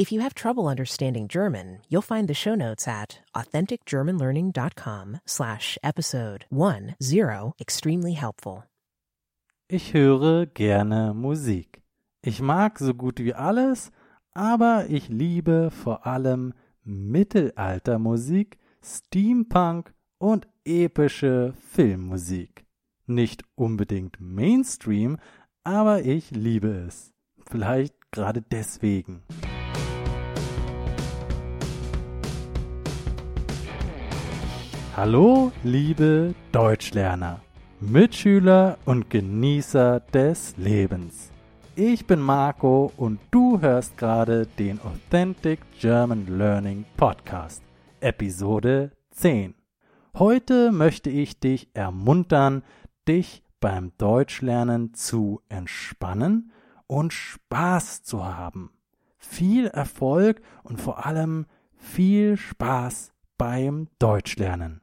If you have trouble understanding German, you'll find the show notes at authenticgermanlearning.com slash episode 10 extremely helpful. Ich höre gerne Musik. Ich mag so gut wie alles, aber ich liebe vor allem Mittelaltermusik, Steampunk und epische Filmmusik. Nicht unbedingt Mainstream, aber ich liebe es. Vielleicht gerade deswegen. Hallo, liebe Deutschlerner, Mitschüler und Genießer des Lebens. Ich bin Marco und du hörst gerade den Authentic German Learning Podcast, Episode 10. Heute möchte ich dich ermuntern, dich beim Deutschlernen zu entspannen und Spaß zu haben. Viel Erfolg und vor allem viel Spaß beim Deutschlernen.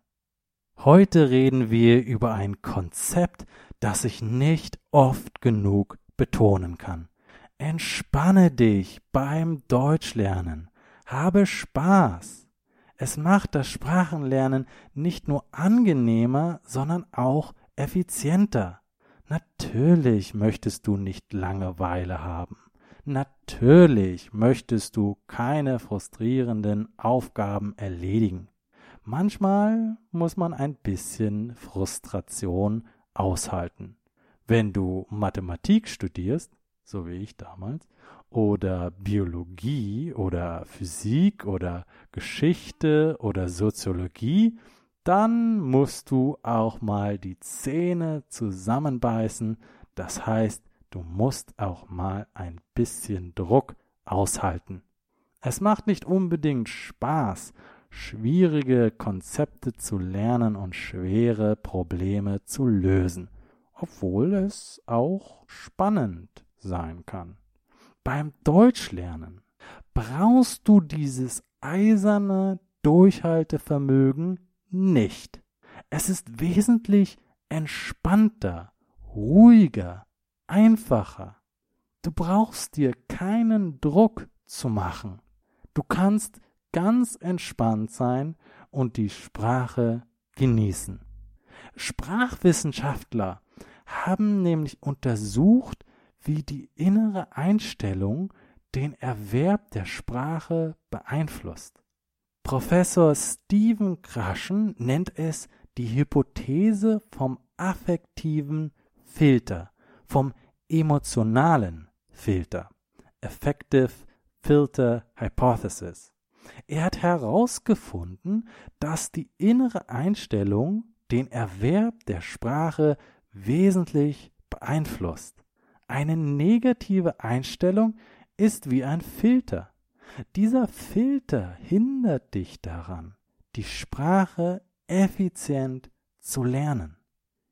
Heute reden wir über ein Konzept, das ich nicht oft genug betonen kann. Entspanne dich beim Deutschlernen. Habe Spaß. Es macht das Sprachenlernen nicht nur angenehmer, sondern auch effizienter. Natürlich möchtest du nicht Langeweile haben. Natürlich möchtest du keine frustrierenden Aufgaben erledigen. Manchmal muss man ein bisschen Frustration aushalten. Wenn du Mathematik studierst, so wie ich damals, oder Biologie oder Physik oder Geschichte oder Soziologie, dann musst du auch mal die Zähne zusammenbeißen. Das heißt, du musst auch mal ein bisschen Druck aushalten. Es macht nicht unbedingt Spaß, schwierige Konzepte zu lernen und schwere Probleme zu lösen, obwohl es auch spannend sein kann. Beim Deutschlernen brauchst du dieses eiserne Durchhaltevermögen nicht. Es ist wesentlich entspannter, ruhiger, einfacher. Du brauchst dir keinen Druck zu machen. Du kannst ganz entspannt sein und die Sprache genießen. Sprachwissenschaftler haben nämlich untersucht, wie die innere Einstellung den Erwerb der Sprache beeinflusst. Professor Stephen Kraschen nennt es die Hypothese vom affektiven Filter, vom emotionalen Filter, Affective Filter Hypothesis. Er hat herausgefunden, dass die innere Einstellung den Erwerb der Sprache wesentlich beeinflusst. Eine negative Einstellung ist wie ein Filter. Dieser Filter hindert dich daran, die Sprache effizient zu lernen.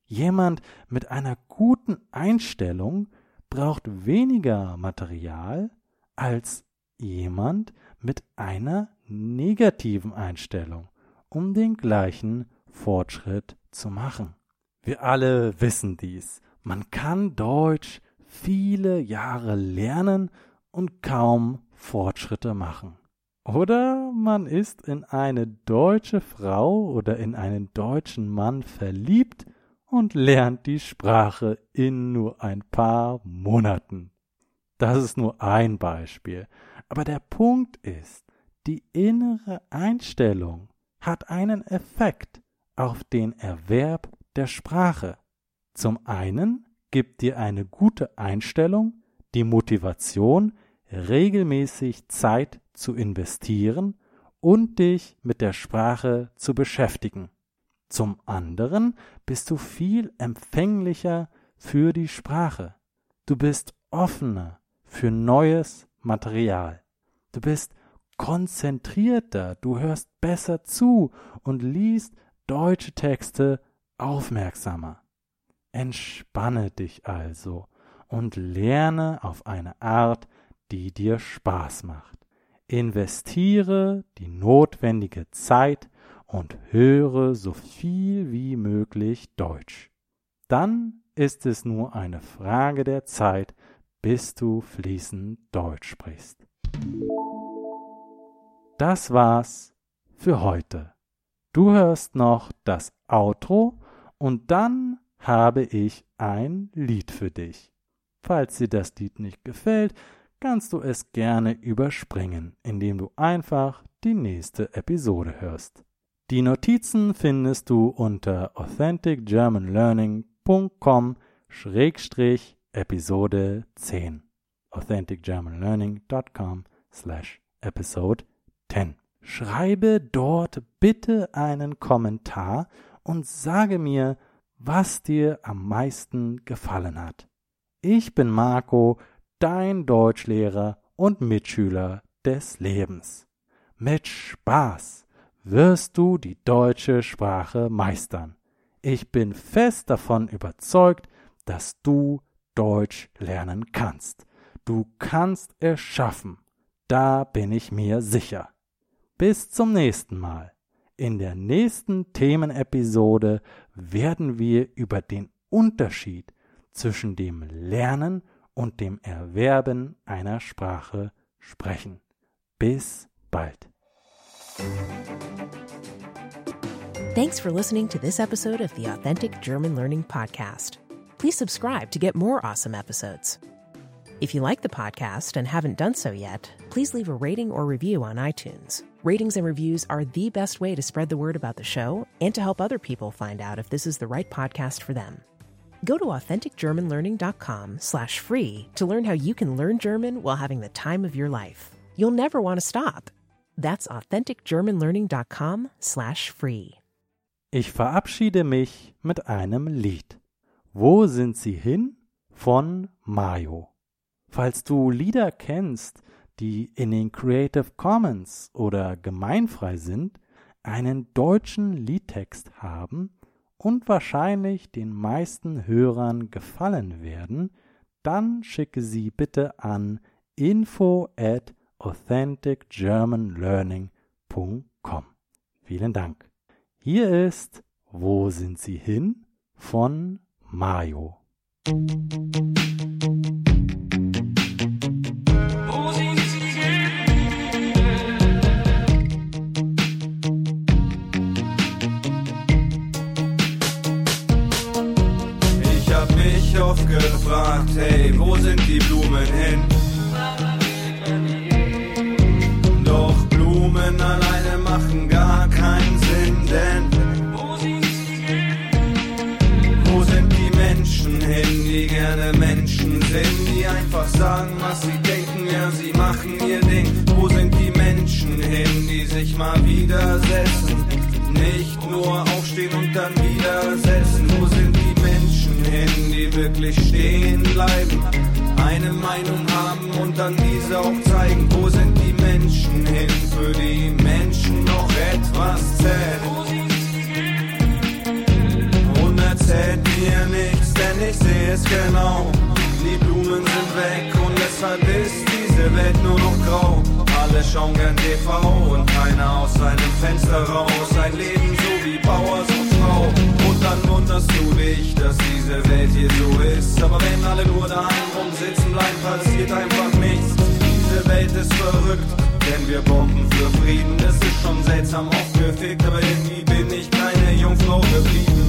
Jemand mit einer guten Einstellung braucht weniger Material als jemand mit einer negativen Einstellung, um den gleichen Fortschritt zu machen. Wir alle wissen dies. Man kann Deutsch viele Jahre lernen und kaum Fortschritte machen. Oder man ist in eine deutsche Frau oder in einen deutschen Mann verliebt und lernt die Sprache in nur ein paar Monaten. Das ist nur ein Beispiel. Aber der Punkt ist, die innere Einstellung hat einen Effekt auf den Erwerb der Sprache. Zum einen gibt dir eine gute Einstellung die Motivation, regelmäßig Zeit zu investieren und dich mit der Sprache zu beschäftigen. Zum anderen bist du viel empfänglicher für die Sprache. Du bist offener für neues Material. Du bist konzentrierter, du hörst besser zu und liest deutsche Texte aufmerksamer. Entspanne dich also und lerne auf eine Art, die dir Spaß macht. Investiere die notwendige Zeit und höre so viel wie möglich Deutsch. Dann ist es nur eine Frage der Zeit, bis du fließend Deutsch sprichst. das war's für heute. Du hörst noch das Outro und dann habe ich ein Lied für dich. Falls dir das Lied nicht gefällt, kannst du es gerne überspringen, indem du einfach die nächste Episode hörst. Die Notizen findest du unter authenticgermanlearning.com Schrägstrich Episode 10 authenticgermanlearning.com slash episode 10 Schreibe dort bitte einen Kommentar und sage mir, was dir am meisten gefallen hat. Ich bin Marco, dein Deutschlehrer und Mitschüler des Lebens. Mit Spaß wirst du die deutsche Sprache meistern. Ich bin fest davon überzeugt, dass du Deutsch lernen kannst. Du kannst es schaffen. Da bin ich mir sicher. Bis zum nächsten Mal. In der nächsten Themenepisode werden wir über den Unterschied zwischen dem Lernen und dem Erwerben einer Sprache sprechen. Bis bald. Thanks for listening to this episode of the Authentic German Learning Podcast. Please subscribe to get more awesome episodes. If you like the podcast and haven't done so yet, please leave a rating or review on iTunes. Ratings and reviews are the best way to spread the word about the show and to help other people find out if this is the right podcast for them. Go to authenticgermanlearning.com slash free to learn how you can learn German while having the time of your life. You'll never want to stop. That's authenticgermanlearning.com slash free. Ich verabschiede mich mit einem Lied. Wo sind sie hin? von Mayo. Falls du Lieder kennst, die in den Creative Commons oder gemeinfrei sind, einen deutschen Liedtext haben und wahrscheinlich den meisten Hörern gefallen werden, dann schicke sie bitte an info at authenticgermanlearning.com. Vielen Dank. Hier ist Wo sind Sie hin? von Mayo. oft gefragt, hey, wo sind die Blumen hin? Sagen, was sie denken, ja, sie machen ihr Ding. Wo sind die Menschen hin, die sich mal widersetzen? Nicht nur aufstehen und dann wieder setzen. Wo sind die Menschen hin, die wirklich stehen bleiben? Eine Meinung haben und dann diese auch zeigen. Wo sind die Menschen hin, für die Welt nur noch grau. Alle schauen gern TV und keiner aus seinem Fenster raus. Ein Leben so wie Bauers und Frau. Und dann wunderst du dich, dass diese Welt hier so ist. Aber wenn alle nur daheim rumsitzen bleiben, passiert einfach nichts. Diese Welt ist verrückt, denn wir bomben für Frieden. Es ist schon seltsam aufgefickt, aber irgendwie bin ich keine Jungfrau geblieben.